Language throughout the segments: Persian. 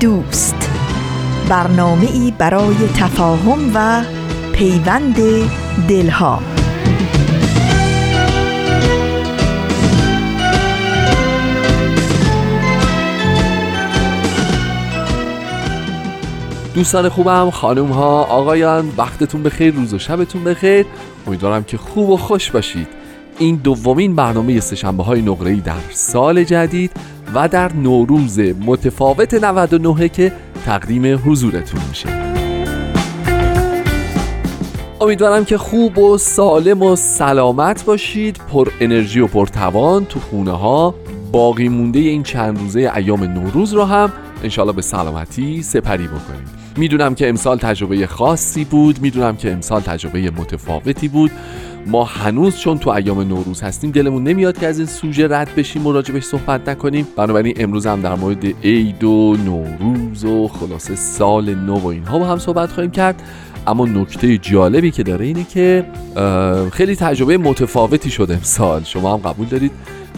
دوست. برنامه ای برای تفاهم و پیوند دلها. دوستان خوبم خانم ها آقایان وقتتون بخیر روز و شبتون بخیر. امیدوارم که خوب و خوش باشید. این دومین برنامه سشنبه های نقره در سال جدید و در نوروز متفاوت 99 که تقدیم حضورتون میشه. امیدوارم که خوب و سالم و سلامت باشید پر انرژی و پر توان تو خونه ها. باقی مونده این چند روزه ایام نوروز رو هم انشالله به سلامتی سپری بکنید می‌دونم که امسال تجربه خاصی بود می‌دونم که امسال تجربه متفاوتی بود. ما هنوز چون تو ایام نوروز هستیم دلمون نمیاد که از این سوژه رد بشیم و راجبش صحبت نکنیم. بنابراین امروز هم در مورد عید و نوروز و خلاصه سال نو و اینها با هم صحبت خواهیم کرد. اما نکته جالبی که داره اینه که خیلی تجربه متفاوتی شده امسال. شما هم قبول دارید؟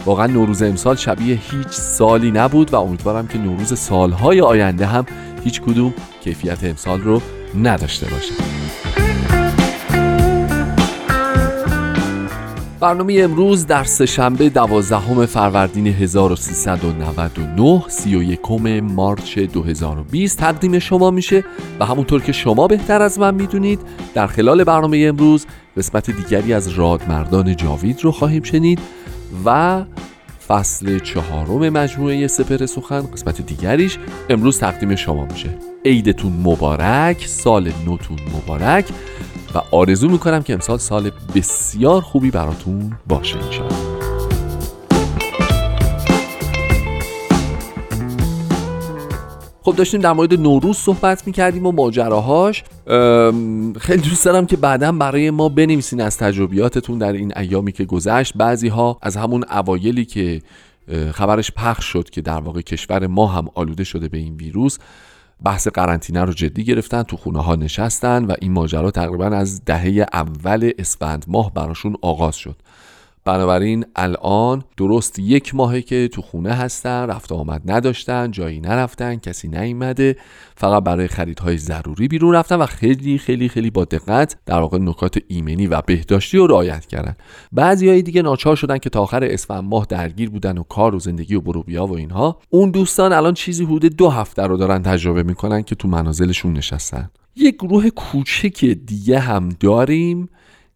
واقعا نوروز امسال شبیه هیچ سالی نبود و امیدوارم که نوروز سالهای آینده هم هیچ کدوم کیفیت امسال رو نداشته باشه. برنامه امروز در سهشنبه دوازدهم فروردین 1399 31 مارچ 2020 تقدیم شما میشه و همونطور که شما بهتر از من می‌دونید در خلال برنامه امروز قسمت دیگری از رادمردان جاوید رو خواهیم شنید و فصل چهارم مجموعه سپر سخن قسمت دیگریش امروز تقدیم شما میشه. عیدتون مبارک سال نوتون مبارک. و آرزو می‌کنم که امسال سال بسیار خوبی براتون باشه انشاءالله. خب داشتیم در مورد نوروز صحبت می‌کردیم و ماجراهاش. خیلی دوست دارم که بعدا برای ما بنویسین از تجربیاتتون در این ایامی که گذشت. بعضی ها از همون اوایلی که خبرش پخش شد که در واقع کشور ما هم آلوده شده به این ویروس بحث قرنطینه رو جدی گرفتن تو خونه ها نشستن و این ماجرا تقریبا از دهه اول اسفند ماه براشون آغاز شد. بنابراین الان درست یک ماهه که تو خونه هستن رفت آمد نداشتن جایی نرفتن کسی نیومده فقط برای خریدهای ضروری بیرون رفتن و خیلی خیلی خیلی با دقت در واقع نکات ایمنی و بهداشتی رو رعایت کردن. بعضی های دیگه ناچار شدن که تا آخر اسفند ماه درگیر بودن و کار و زندگی و بروبیا و اینها. اون دوستان الان چیزی حدود دو هفته رو دارن تجربه می‌کنن که تو منازلشون نشستن. یک گروه کوچک دیگه هم داریم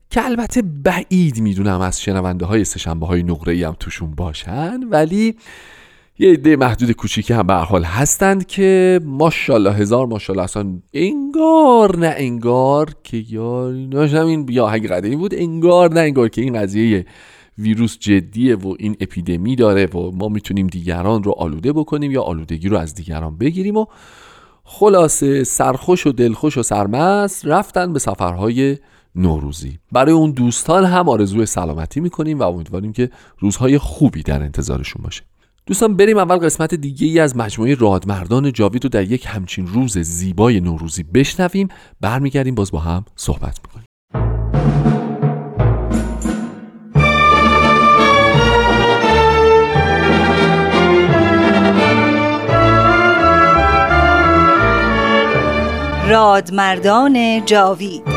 که البته بعید می‌دونم از شنونده های سشنبه های نقره هم توشون باشن ولی یه عده محدود کوچیکی هم به حال هستند که ماشاءالله هزار ماشاءالله اصلا انگار نه انگار که یا این یا حقیقت بود انگار نه انگار که این قضیه ویروس جدیه و این اپیدمی داره و ما می‌تونیم دیگران رو آلوده بکنیم یا آلودگی رو از دیگران بگیریم و خلاصه سرخوش و دلخوش و سرمست رفتن به سفرهای نوروزی. برای اون دوستان هم آرزوی سلامتی می‌کنیم و امیدواریم که روزهای خوبی در انتظارشون باشه. دوستان بریم اول قسمت دیگه ای از مجموعه رادمردان جاوید رو در یک همچین روز زیبای نوروزی بشنویم. برمیگردیم باز با هم صحبت می‌کنیم. رادمردان جاوید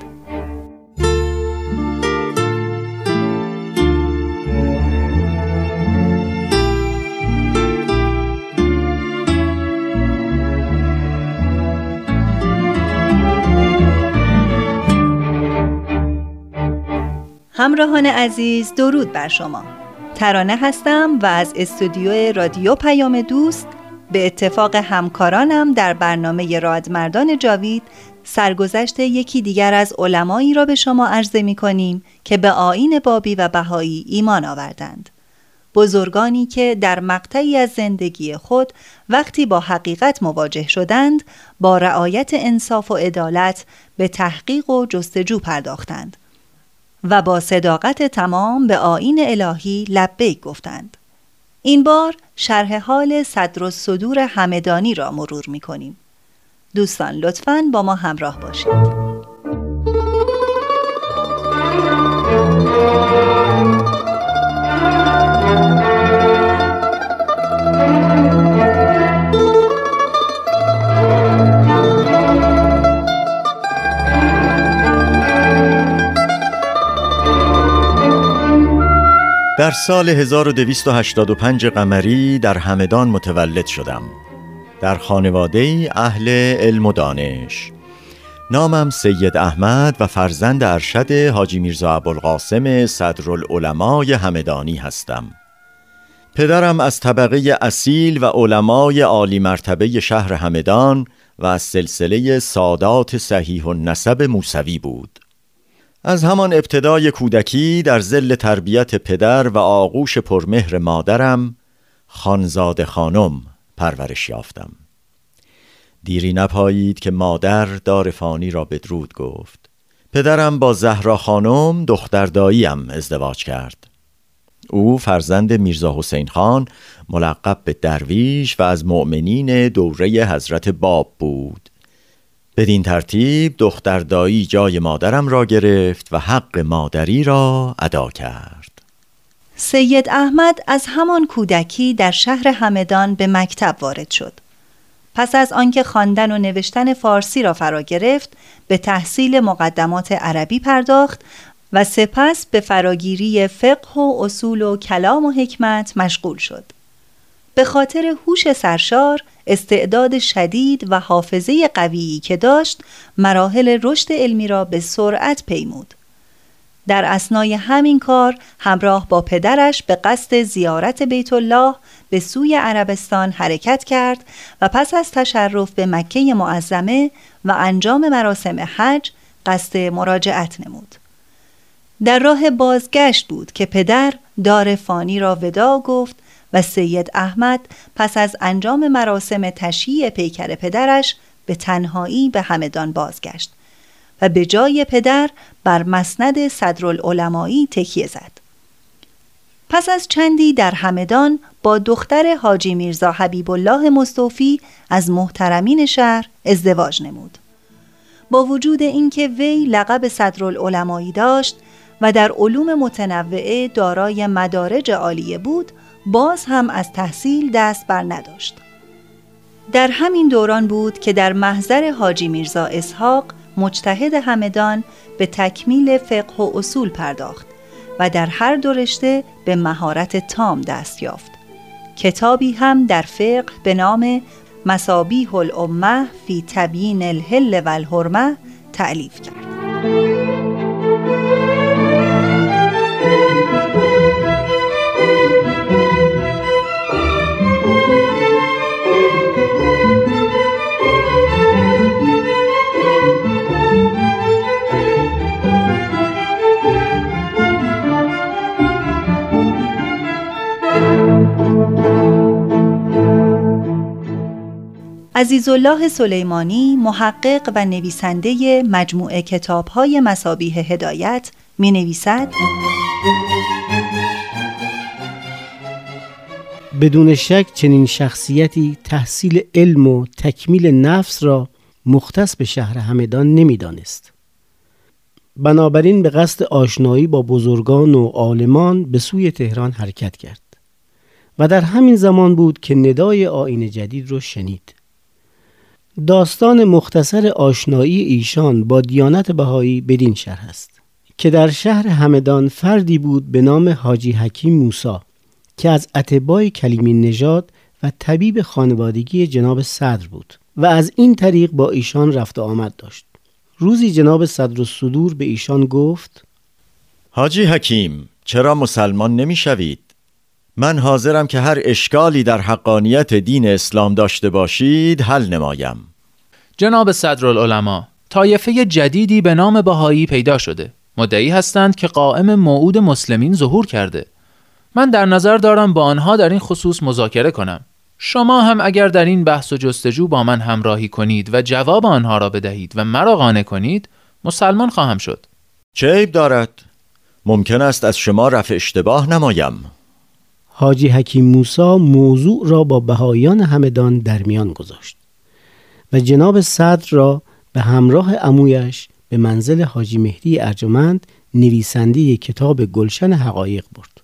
همراهان عزیز درود بر شما ترانه هستم و از استودیو رادیو پیام دوست به اتفاق همکارانم در برنامه رادمردان جاوید سرگذشت یکی دیگر از علمایی را به شما عرضه می کنیم که به آین بابی و بهایی ایمان آوردند. بزرگانی که در مقطعی از زندگی خود وقتی با حقیقت مواجه شدند با رعایت انصاف و عدالت به تحقیق و جستجو پرداختند و با صداقت تمام به آین الهی لبیک گفتند. این بار شرح حال صدر و صدور همدانی را مرور می کنیم. دوستان لطفاً با ما همراه باشید. در سال 1285 قمری در همدان متولد شدم. در خانواده اهل علم و دانش. نامم سید احمد و فرزند ارشد حاجی میرزا ابوالقاسم صدرالعلمای همدانی هستم. پدرم از طبقه اصیل و علمای عالی مرتبه شهر همدان و از سلسله سادات صحیح و نسب موسوی بود. از همان ابتدای کودکی در زل تربیت پدر و آغوش پرمهر مادرم خانزاد خانم پرورش یافتم. دیری نپایید که مادر دار فانی را بدرود گفت. پدرم با زهرا خانم دختر داییم ازدواج کرد. او فرزند میرزا حسین خان ملقب به درویش و از مؤمنین دوره حضرت باب بود. بدین ترتیب دختر دایی جای مادرم را گرفت و حق مادری را ادا کرد. سید احمد از همان کودکی در شهر همدان به مکتب وارد شد. پس از آنکه خواندن و نوشتن فارسی را فرا گرفت به تحصیل مقدمات عربی پرداخت و سپس به فراگیری فقه و اصول و کلام و حکمت مشغول شد. به خاطر هوش سرشار استعداد شدید و حافظه قویی که داشت مراحل رشد علمی را به سرعت پیمود در اسنای همین کار همراه با پدرش به قصد زیارت بیت الله به سوی عربستان حرکت کرد و پس از تشرف به مکه معظمه و انجام مراسم حج قصد مراجعت نمود. در راه بازگشت بود که پدر دار فانی را ودا گفت و سید احمد پس از انجام مراسم تشییع پیکر پدرش به تنهایی به همدان بازگشت و به جای پدر بر مسند صدرالعلمایی تکیه زد. پس از چندی در همدان با دختر حاجی میرزا حبیب الله مصطفی از محترمین شهر ازدواج نمود. با وجود اینکه وی لقب صدرالعلمایی داشت و در علوم متنوعه دارای مدارج عالیه بود، باز هم از تحصیل دست بر نداشت. در همین دوران بود که در محضر حاجی میرزا اسحاق مجتهد همدان به تکمیل فقه و اصول پرداخت و در هر دو رشته به مهارت تام دست یافت. کتابی هم در فقه به نام مسابیح الامه فی تبیین الهل و الحرمه تعلیف کرد. عزیزالله سلیمانی محقق و نویسنده مجموعه کتابهای مسابیه هدایت می نویسد بدون شک چنین شخصیتی تحصیل علم و تکمیل نفس را مختص به شهر همدان نمی‌دانست. بنابراین به قصد آشنایی با بزرگان و عالمان به سوی تهران حرکت کرد و در همین زمان بود که ندای آین جدید رو شنید داستان مختصر آشنایی ایشان با دیانت بهایی بدین شرح است که در شهر همدان فردی بود به نام حاجی حکیم موسا که از اتباع کلیمی نژاد و طبیب خانوادگی جناب صدر بود و از این طریق با ایشان رفت و آمد داشت روزی جناب صدر و صدور به ایشان گفت حاجی حکیم چرا مسلمان نمی شوید؟ من حاضرم که هر اشکالی در حقانیت دین اسلام داشته باشید حل نمایم. جناب صدرالعلماء طایفه جدیدی به نام بهایی پیدا شده. مدعی هستند که قائم موعود مسلمین ظهور کرده. من در نظر دارم با آنها در این خصوص مذاکره کنم. شما هم اگر در این بحث و جستجو با من همراهی کنید و جواب آنها را بدهید و مرا قانع کنید مسلمان خواهم شد. چه عیب دارد؟ ممکن است از شما رفع اشتباه نمایم. حاجی حکیم موسا موضوع را با بهایان همدان در میان گذاشت و جناب صدر را به همراه امویش به منزل حاجی مهدی ارجمند نویسنده کتاب گلشن حقایق برد.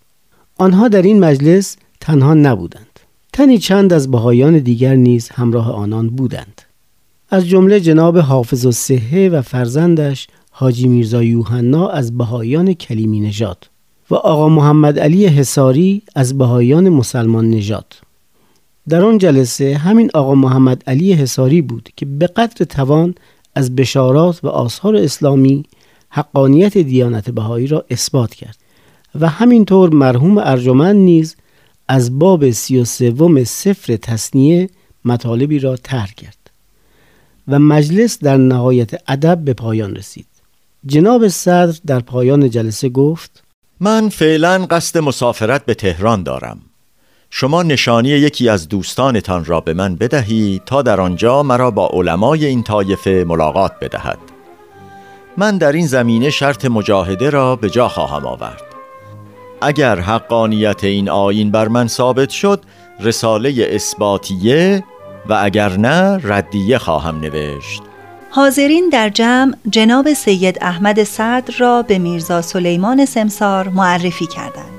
آنها در این مجلس تنها نبودند. تنی چند از بهایان دیگر نیز همراه آنان بودند. از جمله جناب حافظ و صحه و فرزندش حاجی میرزا یوحنا از بهایان کلیمی نژاد. و آقا محمد علی حساری از بهایان مسلمان نژاد. در آن جلسه همین آقا محمد علی حساری بود که به قدر توان از بشارات و آثار اسلامی حقانیت دیانت بهایی را اثبات کرد و همینطور مرحوم ارجمند نیز از باب سی و سوم سفر تصنیه مطالبی را طرح کرد و مجلس در نهایت ادب به پایان رسید. جناب صدر در پایان جلسه گفت من فعلا قصد مسافرت به تهران دارم. شما نشانی یکی از دوستانتان را به من بدهید تا در آنجا مرا با علمای این طایفه ملاقات بدهد. من در این زمینه شرط مجاهده را به جا خواهم آورد. اگر حقانیت این آین بر من ثابت شد رساله اثباتیه و اگر نه ردیه خواهم نوشت. حاضرین در جمع جناب سید احمد صدر را به میرزا سلیمان سمسار معرفی کردند.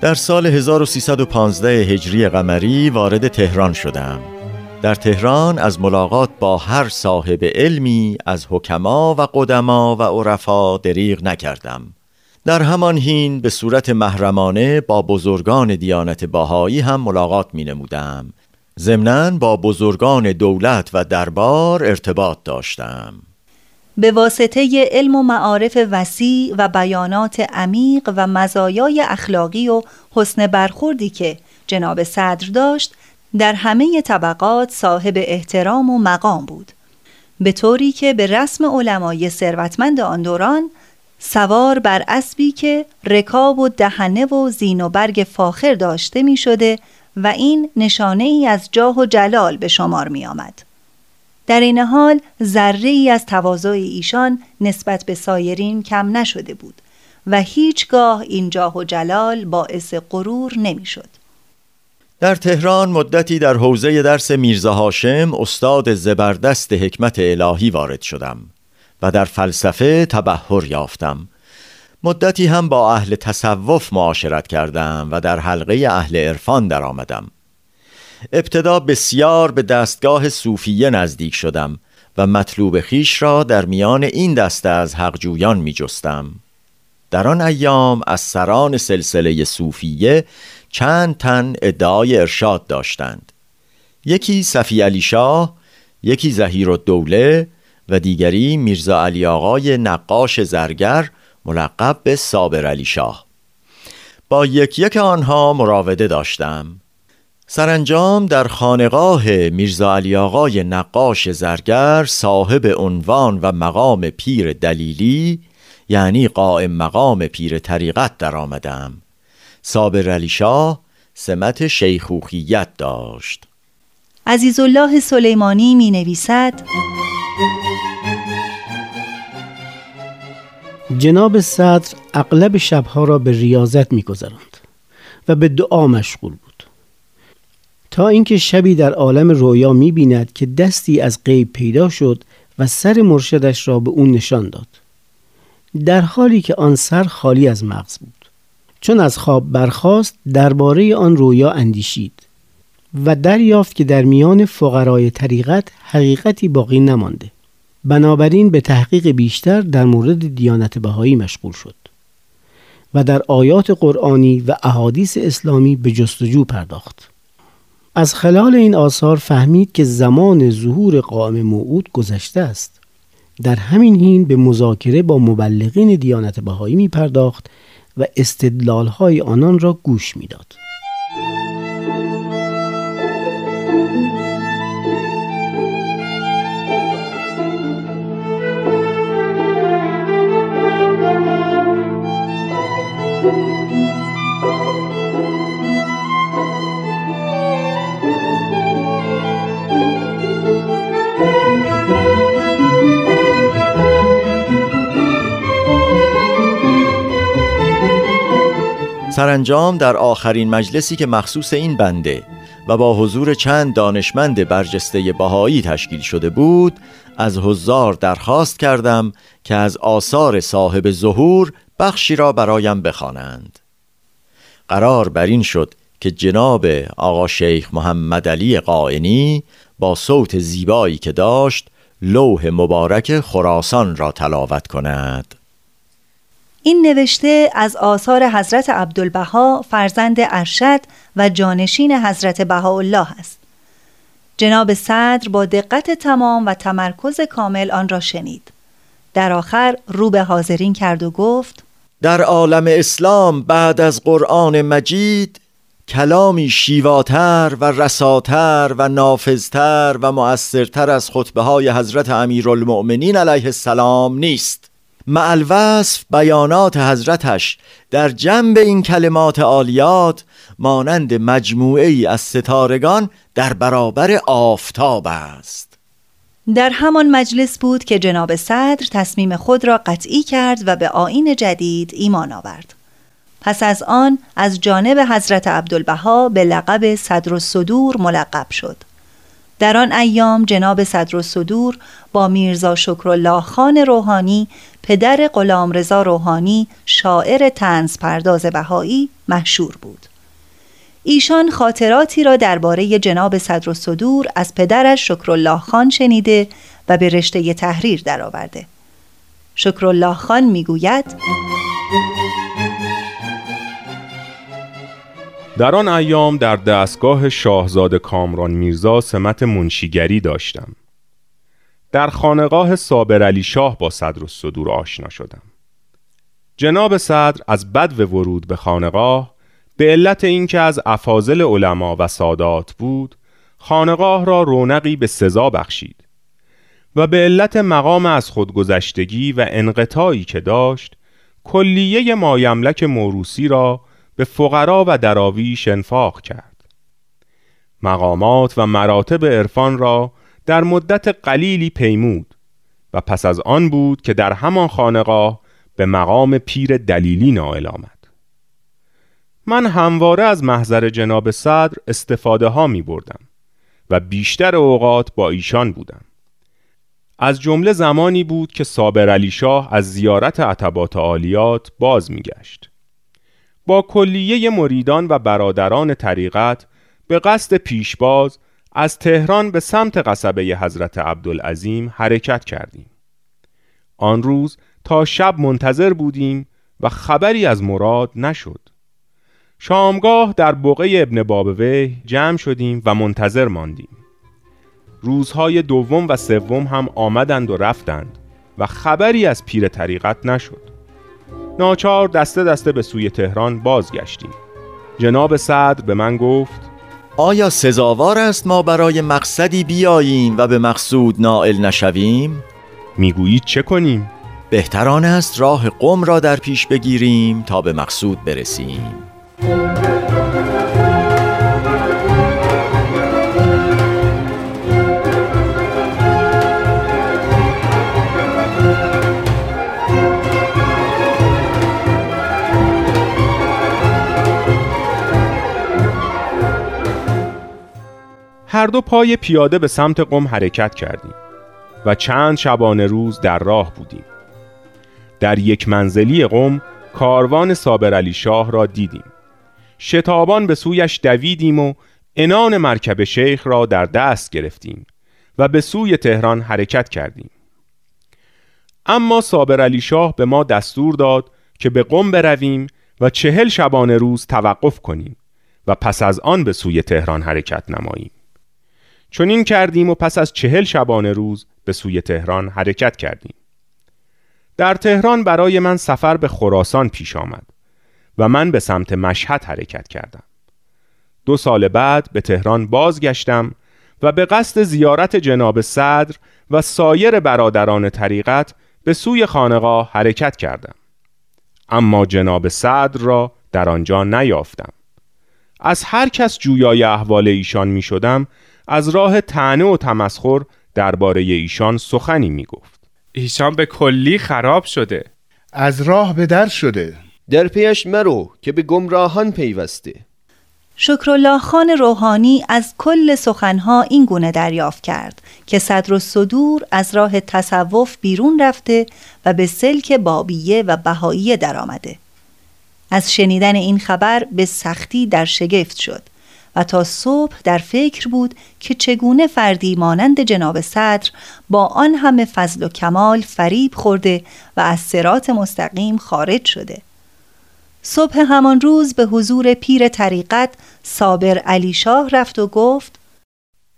در سال 1315 هجری قمری وارد تهران شدم. در تهران از ملاقات با هر صاحب علمی از حکما و قدما و عرفا دریغ نکردم. در همان هین به صورت محرمانه با بزرگان دیانت باهایی هم ملاقات می نمودم با بزرگان دولت و دربار ارتباط داشتم. به واسطه علم و معارف وسیع و بیانات عمیق و مزایای اخلاقی و حسن برخوردی که جناب صدر داشت در همه طبقات صاحب احترام و مقام بود به طوری که به رسم علمای ثروتمند آن دوران سوار بر اسبی که رکاب و دهنه و زین و برگ فاخر داشته می شده و این نشانه ای از جاه و جلال به شمار می آمد. در این حال ذره ای از تواضع ایشان نسبت به سایرین کم نشده بود و هیچگاه این جاه و جلال باعث غرور نمی‌شد. در تهران مدتی در حوزه درس میرزا هاشم استاد زبردست حکمت الهی وارد شدم و در فلسفه تبهر یافتم مدتی هم با اهل تصوف معاشرت کردم و در حلقه اهل عرفان درآمدم. ابتدا بسیار به دستگاه صوفیه نزدیک شدم و مطلوب خیش را در میان این دسته از حقجویان می جستم. در آن ایام از سران سلسله صوفیه چند تن ادعای ارشاد داشتند. یکی صفی علی شاه یکی زهیر الدوله و دیگری میرزا علی آقای نقاش زرگر ملقب به صابر علی شاه. با یک یک آنها مراوده داشتم. سرانجام در خانقاه میرزا علی آقای نقاش زرگر صاحب عنوان و مقام پیر دلیلی یعنی قائم مقام پیر طریقت در آمدم. صابر علی شاه سمت شیخوخیت داشت. عزیزالله سلیمانی می نویسد جناب صدر اغلب شبها را به ریاضت می گذراند و به دعا مشغول بود. تا اینکه شبی در عالم رویا می بیند که دستی از غیب پیدا شد و سر مرشدش را به او نشان داد. در حالی که آن سر خالی از مغز بود. چون از خواب برخاست درباره آن رویا اندیشید و دریافت که در میان فقرای طریقت حقیقتی باقی نمانده. بنابراین به تحقیق بیشتر در مورد دیانت بهایی مشغول شد و در آیات قرآنی و احادیث اسلامی به جستجو پرداخت. از خلال این آثار فهمید که زمان ظهور قائم موعود گذشته است در همین حین به مذاکره با مبلغین دیانت بهایی می پرداخت و استدلال های آنان را گوش می‌داد. سرانجام در آخرین مجلسی که مخصوص این بنده و با حضور چند دانشمند برجسته بهایی تشکیل شده بود از حضار درخواست کردم که از آثار صاحب ظهور بخشی را برایم بخوانند. قرار بر این شد که جناب آقا شیخ محمد علی قائنی با صوت زیبایی که داشت لوح مبارک خراسان را تلاوت کند این نوشته از آثار حضرت عبدالبها فرزند ارشد و جانشین حضرت بهاءالله است. جناب صدر با دقت تمام و تمرکز کامل آن را شنید. در آخر رو به حاضرین کرد و گفت در عالم اسلام بعد از قرآن مجید کلامی شیواتر و رساتر و نافذتر و مؤثرتر از خطبه های حضرت امیرالمؤمنین علیه السلام نیست معل وصف بیانات حضرتش در جنب این کلمات عالیات مانند مجموعه ای از ستارگان در برابر آفتاب است. در همان مجلس بود که جناب صدر تصمیم خود را قطعی کرد و به آین جدید ایمان آورد. پس از آن از جانب حضرت عبدالبها به لقب صدر و صدور ملقب شد. در آن ایام جناب صدر و صدور با میرزا شکرالله خان روحانی پدر رضا روحانی شاعر تنز پرداز بهایی مشهور بود ایشان خاطراتی را درباره جناب صدر و صدور از پدرش شکرالله خان شنیده و به رشته تحریر درآورده. شکرالله خان می‌گوید در آن ایام در دستگاه شاهزاده کامران میرزا سمت منشیگری داشتم در خانقاه صابر علی شاه با صدر صدور آشنا شدم. جناب صدر از بد ورود به خانقاه به علت اینکه از افاضل علما و سادات بود خانقاه را رونقی به سزا بخشید و به علت مقام از خودگذشتگی و انقطاعی که داشت کلیه مایملک موروسی را به فقرا و دراویش انفاق کرد. مقامات و مراتب عرفان را در مدت قلیلی پیمود و پس از آن بود که در همان خانقاه به مقام پیر دلیلی نائل آمد. من همواره از محضر جناب صدر استفاده ها می بردم و بیشتر اوقات با ایشان بودم. از جمله زمانی بود که صابر علی شاه از زیارت عتبات عالیات باز می گشت با کلیه مریدان و برادران طریقت به قصد پیشباز از تهران به سمت قصبه حضرت عبدالعظیم حرکت کردیم. آن روز تا شب منتظر بودیم و خبری از مراد نشد. شامگاه در بقعه ابن بابوه جمع شدیم و منتظر ماندیم. روزهای دوم و سوم هم آمدند و رفتند و خبری از پیر طریقت نشد. ناچار دسته دسته به سوی تهران بازگشتیم. جناب صدر به من گفت آیا سزاوار است ما برای مقصدی بیاییم و به مقصود نائل نشویم؟ می‌گویید چه کنیم؟ بهتران است راه قم را در پیش بگیریم تا به مقصود برسیم هر دو پای پیاده به سمت قم حرکت کردیم و چند شبانه روز در راه بودیم. در یک منزلی قم کاروان صابر علی شاه را دیدیم. شتابان به سویش دویدیم و انان مرکب شیخ را در دست گرفتیم و به سوی تهران حرکت کردیم. اما صابر علی شاه به ما دستور داد که به قم برویم و چهل شبانه روز توقف کنیم و پس از آن به سوی تهران حرکت نماییم. چون این کردیم و پس از چهل شبانه روز به سوی تهران حرکت کردیم. در تهران برای من سفر به خراسان پیش آمد و من به سمت مشهد حرکت کردم. دو سال بعد به تهران بازگشتم و به قصد زیارت جناب صدر و سایر برادران طریقت به سوی خانقاه حرکت کردم. اما جناب صدر را در آنجا نیافتم. از هر کس جویای احوال ایشان می شدم از راه تنه و تمسخر درباره ایشان سخنی می گفت ایشان به کلی خراب شده. از راه به در شده. در پیش مرو که به گمراهان پیوسته. شکرالله خان روحانی از کل سخنها این گونه دریافت کرد که صدر و صدور از راه تصوف بیرون رفته و به سلک بابیه و بهاییه درآمده. از شنیدن این خبر به سختی در شگفت شد. و تا صبح در فکر بود که چگونه فردی مانند جناب صدر با آن همه فضل و کمال فریب خورده و از سرات مستقیم خارج شده. صبح همان روز به حضور پیر طریقت صابر علی شاه رفت و گفت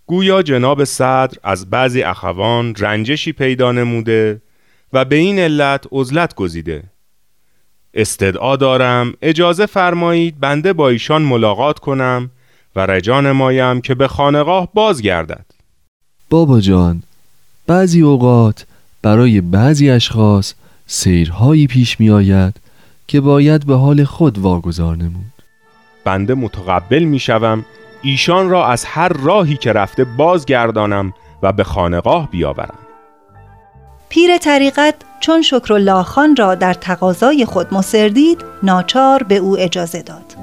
گویا جناب صدر از بعضی اخوان رنجشی پیدا نموده و به این علت عزلت گزیده. استدعا دارم اجازه فرمایید بنده با ایشان ملاقات کنم و رجان مایم که به خانقاه بازگردد. بابا جان بعضی اوقات برای بعضی اشخاص سیرهایی پیش می آید که باید به حال خود واگذار نمود. بنده متقبل می شوم ایشان را از هر راهی که رفته بازگردانم و به خانقاه بیاورم. پیر طریقت چون شکرالله خان را در تقاضای خود مصر ناچار به او اجازه داد.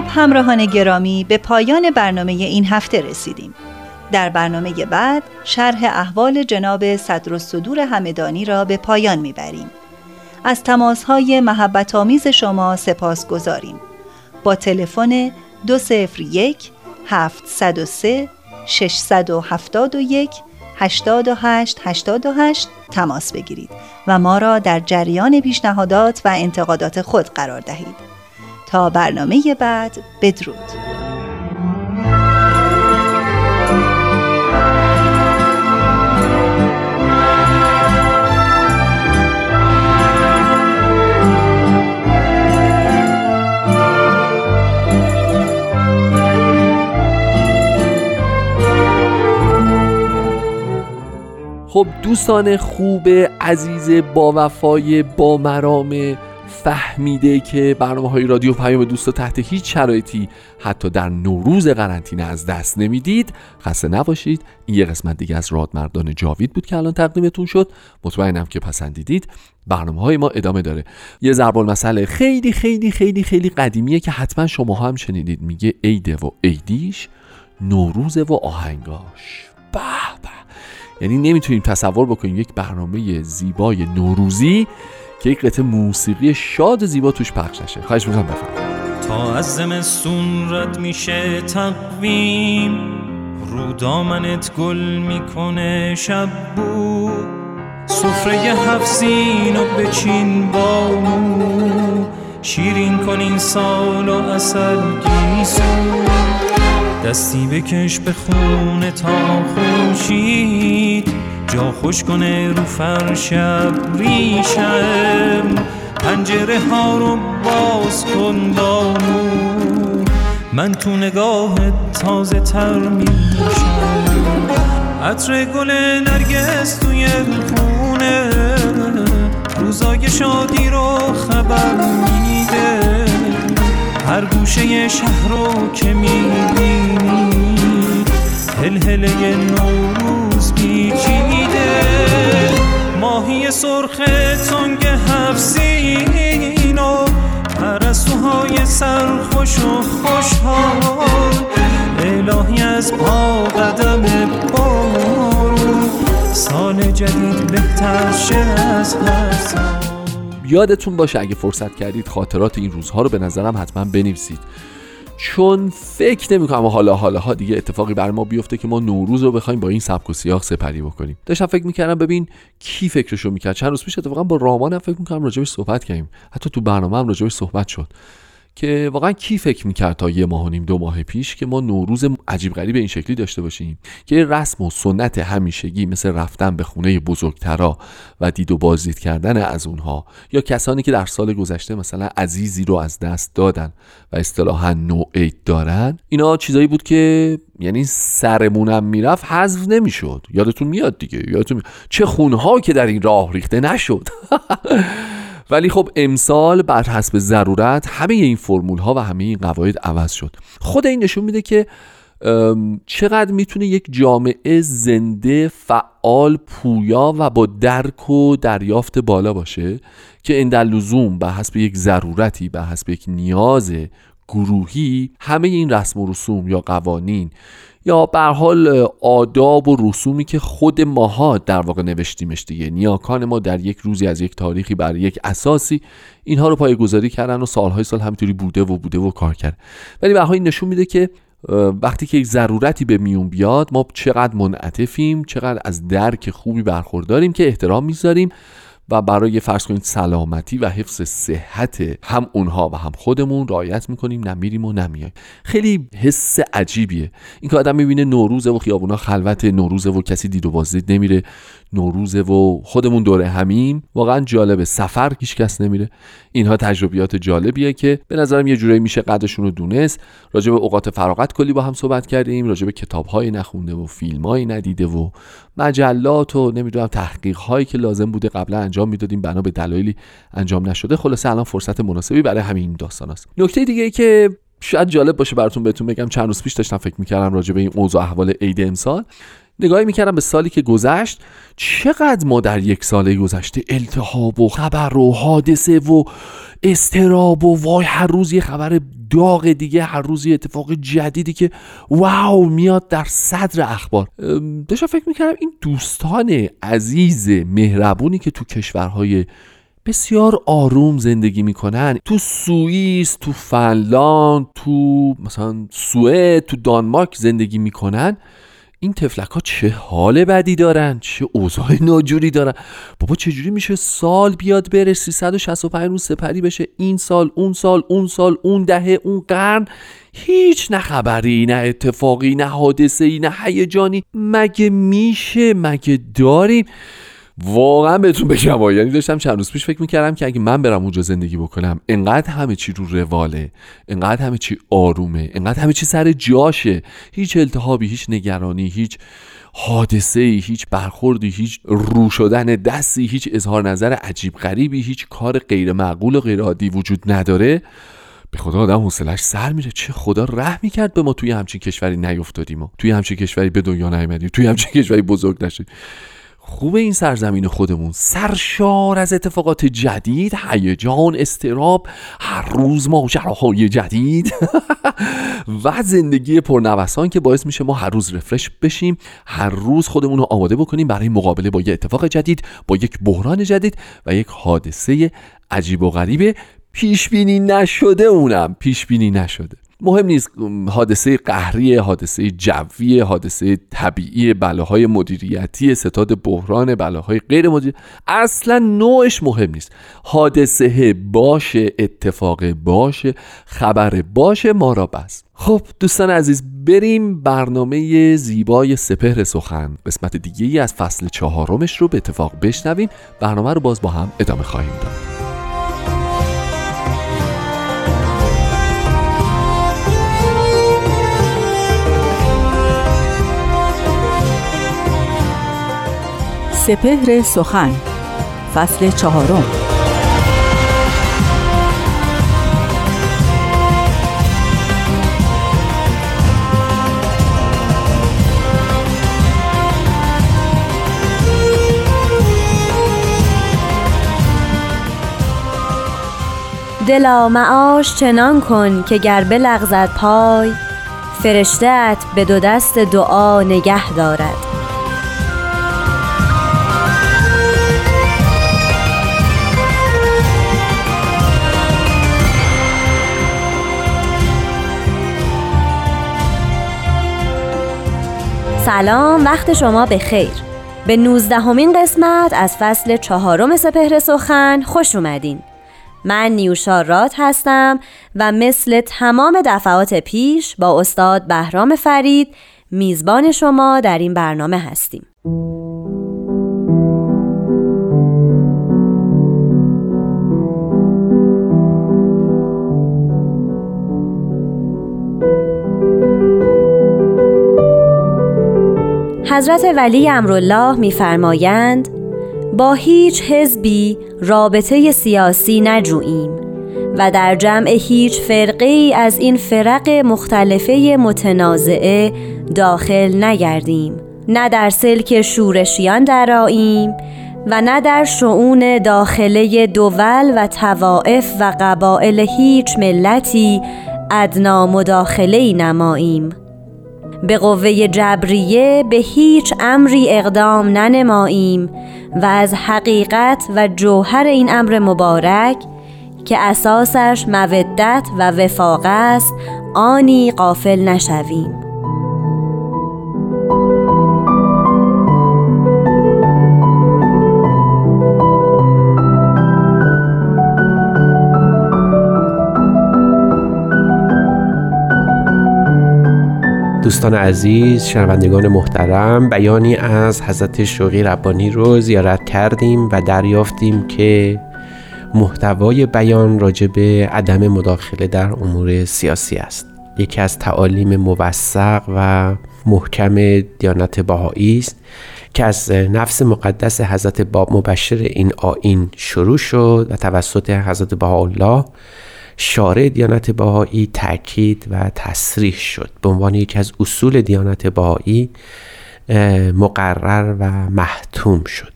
خب همراهان گرامی به پایان برنامه این هفته رسیدیم. در برنامه بعد شرح احوال جناب صدر صدور همدانی را به پایان می‌بریم. از تماسهای محبت آمیز شما سپاس گذاریم. با تلفن 201 703 671 88 88 تماس بگیرید و ما را در جریان پیشنهادات و انتقادات خود قرار دهید. تا برنامه بعد بدرود. خب دوستان خوب عزیز با وفای با مرام فهمیده که برنامه های رادیو پیام دوست تحت هیچ شرایطی حتی در نوروز قرنطینه از دست نمی‌دید. خسته نباشید. این یه قسمت دیگه از رادمردان جاوید بود که الان تقدیمتون شد. مطمئنم که پسندیدید. برنامه های ما ادامه داره. یه ضرب مسئله خیلی خیلی خیلی خیلی قدیمیه که حتما شما هم شنیدید. میگه عیده و عیدیش نوروزه و آهنگاش. به به. یعنی نمی‌تونیم تصور بکنیم یک برنامه زیبای نوروزی که یک قطعه موسیقی شاد زیبا توش پخش نشه. خواهش می‌کنم بفرمایید. تا از زمستون رد میشه تقویم رو دامنت گل می‌کنه شب بو سفره هفزین و بچین بامو شیرین کنین سال و اصل گیسو دستی بکش به خونه تا خوشید جا خوش کنه رو فرش ریشم. پنجره ها رو باز کن بامو من تو نگاه تازه تر میشم. عطر گل نرگس توی خونه. روزای شادی رو خبر میده. هر گوشه شهر رو که می‌بینی هلهله نوروز سرخ تنگ هفسین و پرستوهای سرخوش و خوشحال. الهی از پا قدم بارون سال جدید بهتر شه از سال یادتون باشه اگه فرصت کردید خاطرات این روزها رو به نظرم حتما بنویسید. چون فکر نمی کنم حالا حالا ها دیگه اتفاقی بر ما بیفته که ما نوروز رو بخوایم با این سبک و سیاق سپری بکنیم. داشتم فکر می‌کردم ببین کی فکرشو می‌کرد. چند روز پیش اتفاقا با رامان هم فکر می‌کنم راجبش صحبت کردیم. حتی تو برنامه هم راجبش صحبت شد. که واقعا کی فکر می‌کرد تا یه ماه و نیم دو ماه پیش که ما نوروز عجیب غریب این شکلی داشته باشیم؟ که رسم و سنت همیشگی مثل رفتن به خونه بزرگترا و دید و بازدید کردن از اونها یا کسانی که در سال گذشته مثلا عزیزی رو از دست دادن و اصطلاحا نوع دارن اینا چیزایی بود که یعنی سرمونم می‌رفت حذف نمی‌شد. یادتون میاد دیگه؟ یادتون میاد. چه خونها که در این راه ریخته نشد. ولی خب امسال بر حسب ضرورت همه این فرمول ها و همه این قواعد عوض شد. خود این نشون میده که چقدر می‌تونه یک جامعه زنده فعال پویا و با درک و دریافت بالا باشه که این در لزوم به حسب یک ضرورتی به حسب یک نیاز گروهی همه این رسم و رسوم یا قوانین یا به حال آداب و رسومی که خود ماها در واقع نوشتیمش دیگه. نیاکان ما در یک روزی از یک تاریخی بر یک اساسی اینها رو پایگذاری کردن و سالهای سال همینطوری بوده و بوده و کار کرد. ولی به این نشون میده که وقتی که یک ضرورتی به میون بیاد ما چقدر منعطفیم چقدر از درک خوبی برخورداریم که احترام می‌ذاریم و برای فرض کنید سلامتی و حفظ صحت هم اونها و هم خودمون رعایت می‌کنیم نمیریم و نمیایم خیلی حس عجیبیه. این که آدم می‌بینه نوروزه و خیابونا خلوت نوروزه و کسی دید و بازدید نمیره. نوروزه و خودمون دوره همیم. واقعا جالبه. سفر هیچ کس نمیره. اینها تجربیات جالبیه که به نظرم یه جورایی میشه قدرشون رو دونست. راجع به اوقات فراغت کلی با هم صحبت کردیم. راجع به کتابهای نخونده و فیلمهایی ندیده و مجلات و نمی‌دونم تحقیقهایی که لازم بوده قبلا انجام می‌دادیم. بنا به دلایلی انجام نشده. خلاصه الان فرصت مناسبی برای همین داستان است نکته دیگه ای که شاید جالب باشه براتون بهتون بگم چند روز پیش داشتم فکر می‌کردم راجع به این اوضاع احوال عید امسال. نگاهی می‌کردم به سالی که گذشت. چقدر ما در یک سال گذشته التهاب و خبر و حادثه و استراب و وای هر روز یه خبر داغ دیگه هر روز یه اتفاق جدیدی که واو میاد در صدر اخبار. داشتم فکر می‌کردم این دوستان عزیز مهربونی که تو کشورهای بسیار آروم زندگی می‌کنن تو سوئیس تو فنلاند تو مثلا سوئد تو دانمارک زندگی می‌کنن. این تفلک ها چه حال بدی دارن؟ چه اوضاع ناجوری دارن؟ بابا چجوری میشه سال بیاد بره؟ 365 روز سپری بشه. این سال اون سال اون سال اون دهه اون قرن. هیچ نه خبری نه اتفاقی نه حادثه ای نه هیجانی. مگه میشه؟ مگه داریم؟ واقعا بهتون بگم یعنی داشتم چند روز پیش فکر می‌کردم که اگه من برم اونجا زندگی بکنم انقدر همه چی رو رواله انقدر همه چی آرومه انقدر همه چی سر جاشه. هیچ التهابی هیچ نگرانی هیچ حادثه ای هیچ برخوردی هیچ رو شدن دستی هیچ اظهار نظر عجیب غریبی هیچ کار غیر معقول و غیر عادی وجود نداره. به خدا آدم حوصلش سر میره. چه خدا رحمی کرد به ما توی همچین کشوری نیفتادیم توی همچین کشوری به دنیا نیومدیم توی همچین کشوری بزرگ نشدیم خوب این سرزمین خودمون. سرشار از اتفاقات جدید هیجان استراب هر روز ماجراهای جدید و زندگی پرنوسان که باعث میشه ما هر روز رفرش بشیم هر روز خودمون رو آماده بکنیم برای مقابله با یک اتفاق جدید با یک بحران جدید و یک حادثه عجیب و غریب پیش بینی نشده اونم. پیش بینی نشده. مهم نیست حادثه قهری حادثه جوی حادثه طبیعی بلاهای مدیریتی ستاد بحران بلاهای غیر مدیر اصلا نوعش مهم نیست. حادثه باشه اتفاق باشه خبر باشه ما را بس. خب دوستان عزیز بریم برنامه زیبای سپهر سخن. قسمت دیگه ای از فصل چهارمش رو به اتفاق بشنویم. برنامه رو باز با هم ادامه خواهیم داد. سپهر سخن فصل چهارم. دلا معاش چنان کن که گر بلغزد پای فرشتت به دو دست دعا نگه دارد. سلام وقت شما به خیر. به نوزدهمین قسمت از فصل چهارم سپهر سخن خوش اومدین. من نیوشا رات هستم و مثل تمام دفعات پیش با استاد بهرام فرید میزبان شما در این برنامه هستیم. حضرت ولی امرالله میفرمایند با هیچ حزبی رابطه سیاسی نجوییم و در جمع هیچ فرقه ای از این فرق مختلفه متنازعه داخل نگردیم. نه در سلک شورشیان دراییم و نه در شعون داخله دول و توائف و قبائل هیچ ملتی ادنا مداخله نماییم. به قوه جبریه به هیچ امری اقدام ننماییم و از حقیقت و جوهر این امر مبارک که اساسش مودت و وفاق است آنی قافل نشویم. دوستان عزیز شنوندگان محترم بیانی از حضرت شوقی ربانی رو زیارت کردیم و دریافتیم که محتوای بیان راجع به عدم مداخله در امور سیاسی است. یکی از تعالیم موثق و محکم دیانت بهایی است که از نفس مقدس حضرت باب مبشر این آین شروع شد و توسط حضرت بهاءالله شارع دیانت بهایی تاکید و تصریح شد. به عنوان یکی از اصول دیانت بهایی مقرر و محتوم شد.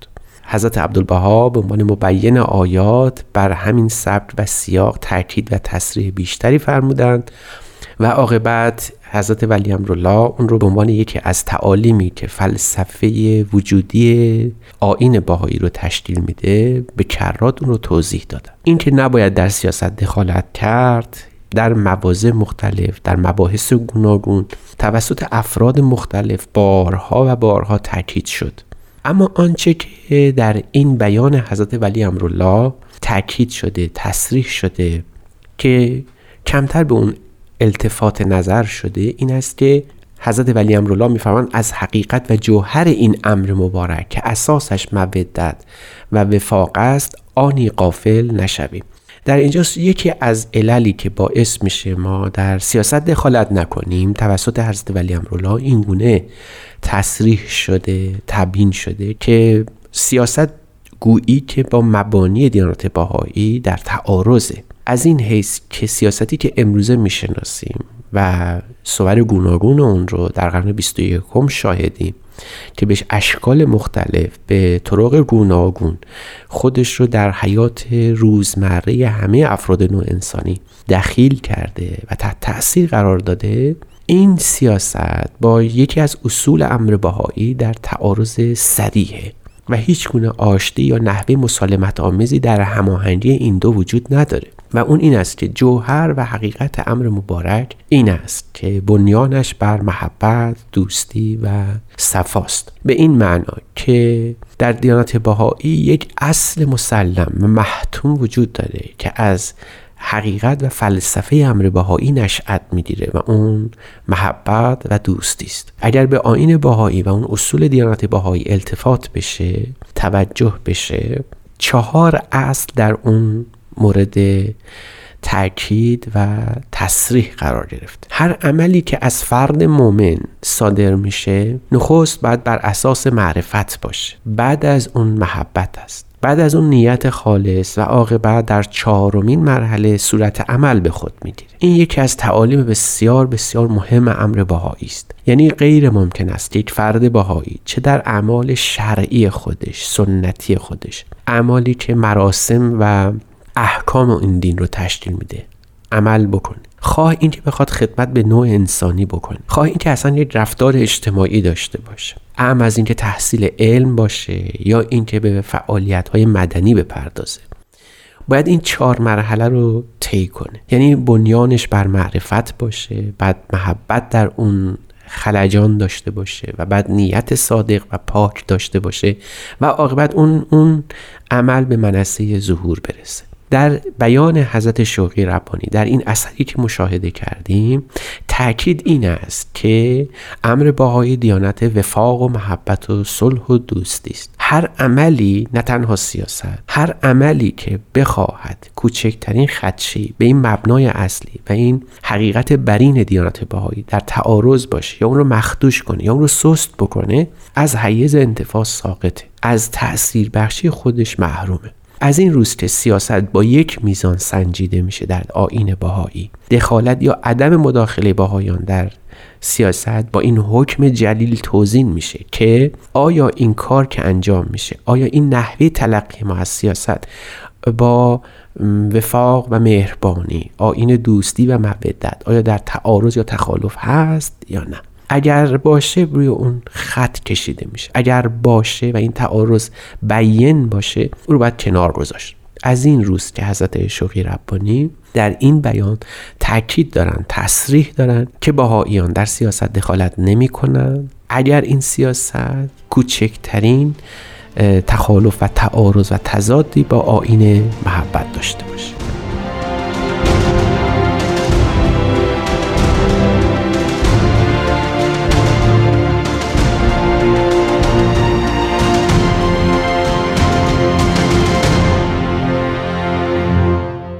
حضرت عبدالبها به عنوان مبین آیات بر همین سبک و سیاق تاکید و تصریح بیشتری فرمودند و عاقبت حضرت ولی امرالله اون رو به عنوان یکی از تعالیمی که فلسفه وجودی آین باهایی رو تشکیل میده به کرات اون رو توضیح دادن این که نباید در سیاست دخالت کرد در مواضع مختلف در مباحث گوناگون توسط افراد مختلف بارها و بارها تاکید شد. اما آنچه که در این بیان حضرت ولی امرالله تاکید شده تصریح شده که کمتر به اون التفات نظر شده این است که حضرت ولی امرالله میفرمایند از حقیقت و جوهر این امر مبارک که اساسش مودت و وفاق است آنی قافل نشویم. در اینجا یکی از عللی که باعث میشه ما در سیاست دخالت نکنیم توسط حضرت ولی امرالله این گونه تصریح شده تبیین شده که سیاست گویی که با مبانی دیانت باهایی در تعارضه. از این حیث که سیاستی که امروزه می‌شناسیم و صور گوناگون اون رو در قرن 21 شاهدیم که بهش اشکال مختلف به طرق گوناگون خودش رو در حیات روزمره همه افراد نوع انسانی دخیل کرده و تحت تاثیر قرار داده این سیاست با یکی از اصول امر بهایی در تعارض سریحه و هیچ گونه آشتی یا نحوه مسالمت آمیزی در هماهنگی این دو وجود نداره. و اون این است که جوهر و حقیقت امر مبارک این است که بنیانش بر محبت، دوستی و صفاست. به این معنا که در دیانت بهایی یک اصل مسلم و محتوم وجود داره که از حقیقت و فلسفه امر بهایی نشأت می‌گیره و اون محبت و دوستی است. اگر به آین بهایی و اون اصول دیانت بهایی التفات بشه توجه بشه چهار اصل در اون مورد تاکید و تصریح قرار گرفت. هر عملی که از فرد مؤمن صادر میشه نخست باید بر اساس معرفت باشه. بعد از اون محبت است. بعد از اون نیت خالص و عاقبت در چهارمین مرحله صورت عمل به خود می‌گیره این یکی از تعالیم بسیار بسیار مهم امر بهایی است. یعنی غیر ممکن است یک فرد بهایی چه در اعمال شرعی خودش سنتی خودش اعمالی که مراسم و احکام این دین رو تشکیل میده عمل بکنه خواه اینکه بخواد خدمت به نوع انسانی بکنه خواه اینکه اصلا یک رفتار اجتماعی داشته باشه. ام از اینکه تحصیل علم باشه یا اینکه به فعالیت های مدنی بپردازه. باید این چهار مرحله رو طی کنه. یعنی بنیانش بر معرفت باشه بعد محبت در اون خلجان داشته باشه و بعد نیت صادق و پاک داشته باشه و عاقبت اون اون عمل به منصه ظهور برسه. در بیان حضرت شوقی ربانی در این اثری که مشاهده کردیم تاکید این است که امر باهای دیانت وفاق و محبت و صلح و دوستی است. هر عملی نه تنها سیاست هر عملی که بخواهد کوچکترین خدشی به این مبنای اصلی و این حقیقت برین دیانت بهایی در تعارض باشه یا اون رو مخدوش کنه یا اون رو سست بکنه از حیز انتفاع ساقطه از تأثیر بخشی خودش محرومه. از این روز که سیاست با یک میزان سنجیده میشه در آین باهایی دخالت یا عدم مداخله باهایان در سیاست با این حکم جلیل توزین میشه که آیا این کار که انجام میشه آیا این نحوه تلقی ما از سیاست با وفاق و مهربانی آین دوستی و مودت آیا در تعارض یا تخالف هست یا نه؟ اگر باشه روی اون خط کشیده میشه. اگر باشه و این تعارض بیین باشه او رو باید کنار گذاشت. از این روز که حضرت شوقی ربانی در این بیان تاکید دارن تصریح دارن که باهاییان در سیاست دخالت نمی کنن. اگر این سیاست کوچکترین تخالف و تعارض و تضادی با آین محبت داشته باشه.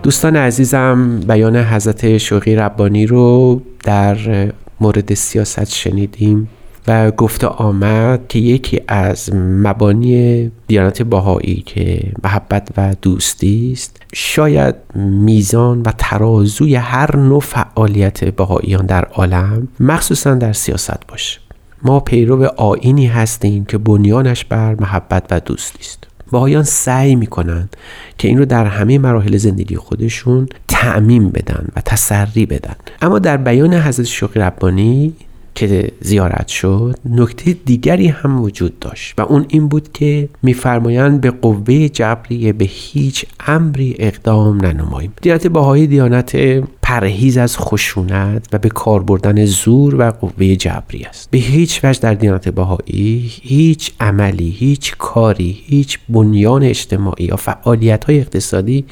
دوستان عزیزم بیان حضرت شوقی ربانی رو در مورد سیاست شنیدیم و گفته آمد که یکی از مبانی دیانت باهایی که محبت و دوستی است شاید میزان و ترازوی هر نوع فعالیت باهاییان در عالم مخصوصا در سیاست باشه. ما پیرو آینی هستیم که بنیانش بر محبت و دوستی است. باهایان سعی می‌کنن که این رو در همه مراحل زندگی خودشون تعمیم بدن و تسری بدن. اما در بیان حضرت شوقی ربانی که زیارت شد نکته دیگری هم وجود داشت و اون این بود که میفرمایند به قوه جبری به هیچ امری اقدام ننماییم. دیانت باهای دیانت پرهیز از خشونت و به کار بردن زور و قوه جبری است. به هیچ وجه در دیانت بهایی هیچ عملی هیچ کاری هیچ بنیان اجتماعی یا فعالیت های اقتصادی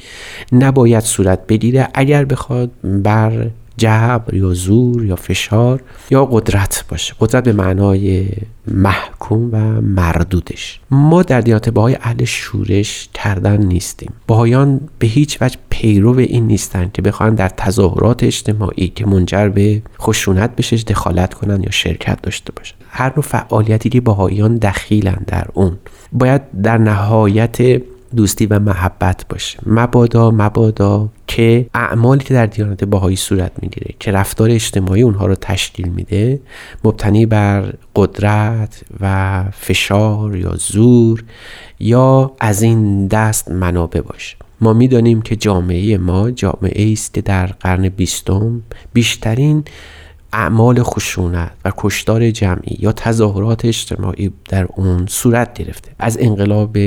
نباید صورت بگیره اگر بخواد بر جبر یا زور یا فشار یا قدرت باشه. قدرت به معنای محکوم و مردودش. ما در دیانت باهای اهل شورش کردن نیستیم. باهایان به هیچ وجه پیرو این نیستن که بخوان در تظاهرات اجتماعی که منجر به خشونت بشه دخالت کنن یا شرکت داشته باشن هر نوع فعالیتی که باهایان دخیلن در اون. باید در نهایت دوستی و محبت باشه. مبادا مبادا که اعمالی که در دیانت باهایی صورت می‌گیره که رفتار اجتماعی اونها رو تشکیل میده مبتنی بر قدرت و فشار یا زور یا از این دست منابع باشه ما می‌دانیم که جامعه ما جامعه است که در قرن بیستم بیشترین اعمال خشونت و کشتار جمعی یا تظاهرات اجتماعی در اون صورت گرفته. از انقلاب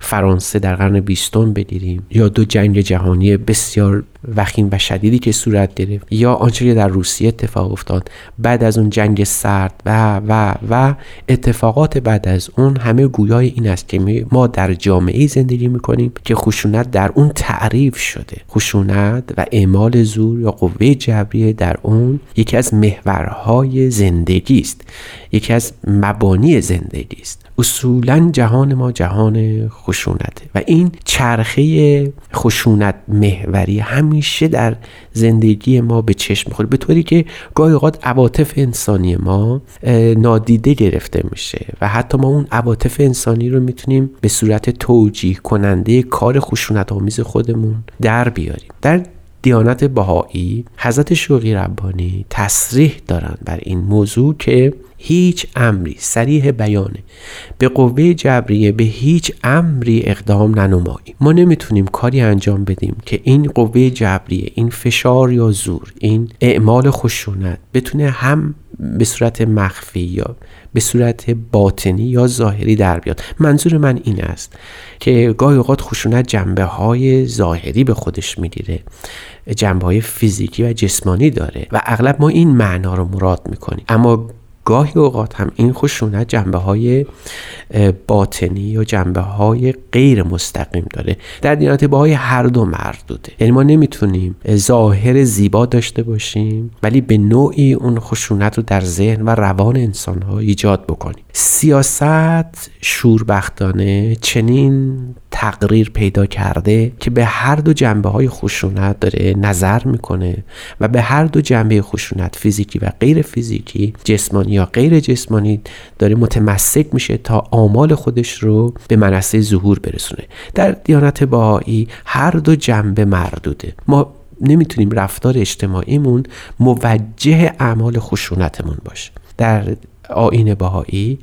فرانسه در قرن بیستم بگیریم یا دو جنگ جهانی بسیار وخیم و شدیدی که صورت گرفت یا آنچه در روسیه اتفاق افتاد. بعد از اون جنگ سرد و و و اتفاقات بعد از اون همه گویای این است که ما در جامعه زندگی می‌کنیم که خشونت در اون تعریف شده. خشونت و اعمال زور یا قوه جبریه در اون یکی از محورهای زندگی است. یکی از مبانی زندگی است. اصولا جهان ما جهان خشونته و این چرخه خشونت محوری همیشه در زندگی ما به چشم می‌خوره به طوری که گاهی اوقات عواطف انسانی ما نادیده گرفته میشه و حتی ما اون عواطف انسانی رو می‌تونیم به صورت توجیه کننده کار خشونت آمیز خودمون در بیاریم. در دیانت بهایی حضرت شوقی ربانی تصریح دارند بر این موضوع که هیچ امری سریح بیانه به قوه جبریه به هیچ امری اقدام ننمایی. ما نمی‌تونیم کاری انجام بدیم که این قوه جبریه این فشار یا زور این اعمال خشونت بتونه هم به صورت مخفی یا به صورت باطنی یا ظاهری در بیاد. منظور من این است که گاهی اوقات خشونت جنبه های ظاهری به خودش می‌گیره جنبه های فیزیکی و جسمانی داره و اغلب ما این معنا رو مراد می‌کنیم. اما گاهی اوقات هم این خشونت جنبه های باطنی یا جنبه های غیر مستقیم داره. در دیانت های هر دو مردوده. یعنی ما نمی‌تونیم ظاهر زیبا داشته باشیم ولی به نوعی اون خشونت رو در ذهن و روان انسان ها ایجاد بکنیم. سیاست شوربختانه چنین تقریر پیدا کرده که به هر دو جنبه های خشونت داره نظر می‌کنه و به هر دو جنبه خشونت فیزیکی و غیر فیزیکی جسمانی یا غیر جسمانی داره متمسک میشه تا آمال خودش رو به منصه ظهور برسونه. در دیانت باهایی هر دو جنبه مردوده. ما نمی‌تونیم رفتار اجتماعیمون موجه اعمال خشونتمون باشه. در آین بهایی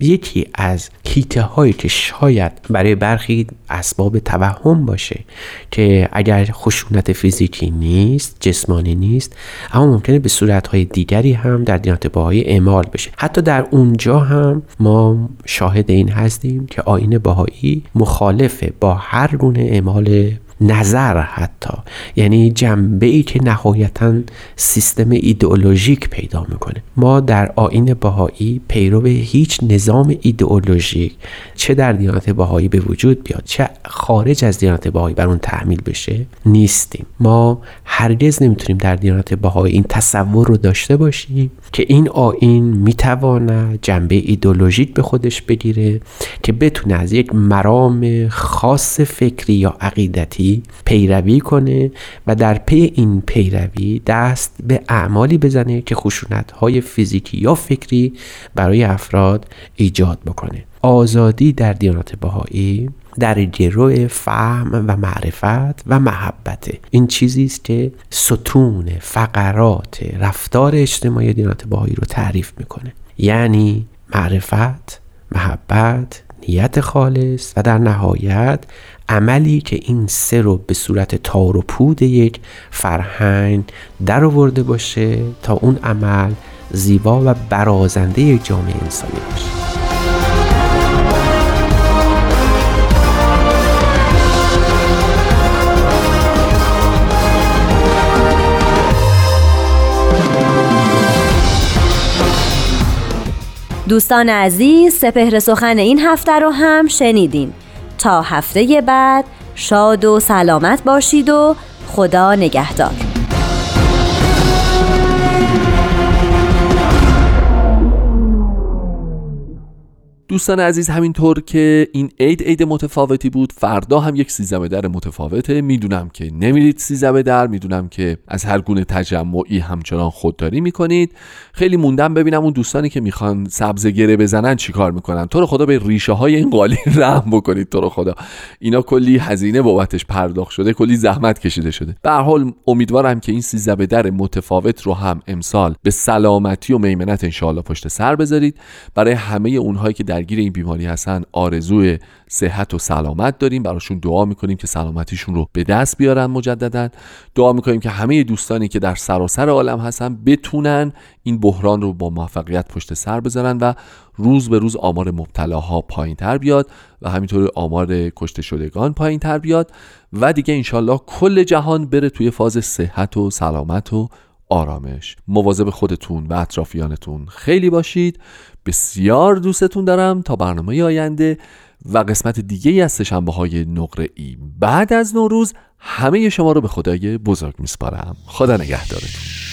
یکی از کیته هایی که شاید برای برخی اسباب توهم باشه که اگر خشونت فیزیکی نیست جسمانی نیست اما ممکنه به صورت های دیگری هم در دینات بهایی اعمال بشه. حتی در اونجا هم ما شاهد این هستیم که آین بهایی مخالفه با هر گونه اعمال نظر حتی. یعنی جنبه ای که نهایتا سیستم ایدئولوژیک پیدا می‌کنه. ما در آین بهایی پیرو هیچ نظام ایدئولوژیک چه در دیانت بهایی به وجود بیاد چه خارج از دیانت بهایی بر اون تحمیل بشه نیستیم. ما هرگز نمی‌تونیم در دیانت بهایی این تصور رو داشته باشیم که این آین می‌تواند جنبه ایدئولوژیک به خودش بگیره که بتونه از یک مرام خاص فکری یا عقیدتی پیروی کنه و در پی این پیروی دست به اعمالی بزنه که خشونت های فیزیکی یا فکری برای افراد ایجاد بکنه. آزادی در دیانت بهایی در گروه فهم و معرفت و محبت این چیزی است که ستون فقرات رفتار اجتماعی دیانت بهایی رو تعریف می‌کنه. یعنی معرفت محبت نیت خالص و در نهایت عملی که این سه رو به صورت تار و پود یک فرهنگ در آورده باشه تا اون عمل زیبا و برازنده یک جامعه انسانی باشه. دوستان عزیز سپهر سخن این هفته رو هم شنیدین تا هفته بعد. شاد و سلامت باشید و خدا نگهدار. دوستان عزیز همینطور که این عید عید متفاوتی بود فردا هم یک سیزده در متفاوته. می‌دونم که نمیرید سیزده در می‌دونم که از هر گونه تجمعی همچنان خودداری می‌کنید. خیلی موندم ببینم اون دوستانی که می‌خوان سبز گره بزنن چیکار می‌کنن. تو رو خدا به ریشه های این قالی رحم بکنید تو رو خدا. اینا کلی هزینه بابتش پرداخت شده کلی زحمت کشیده شده. به حال امیدوارم که این سیزده در متفاوت رو هم امسال به سلامتی و میمنت انشاءالله پشت سر بذارید. برای همه اونهایی که درگیر این بیماری هستن آرزوی صحت و سلامت داریم. براشون دعا می‌کنیم که سلامتیشون رو به دست بیارن مجددا. دعا می‌کنیم که همه دوستانی که در سراسر عالم هستن بتونن این بحران رو با موفقیت پشت سر بذارن و روز به روز آمار مبتلاها پایین تر بیاد و همینطور آمار کشته شدگان پایین تر بیاد و دیگه انشالله کل جهان بره توی فاز صحت و سلامت و آرامش. مواظب خودتون و اطرافیانتون خیلی باشید. بسیار دوستتون دارم تا برنامه آینده و قسمت دیگه از سشنبه های نقره ای. بعد از نوروز همه شما رو به خدای بزرگ میسپارم. خدا نگهدارتون.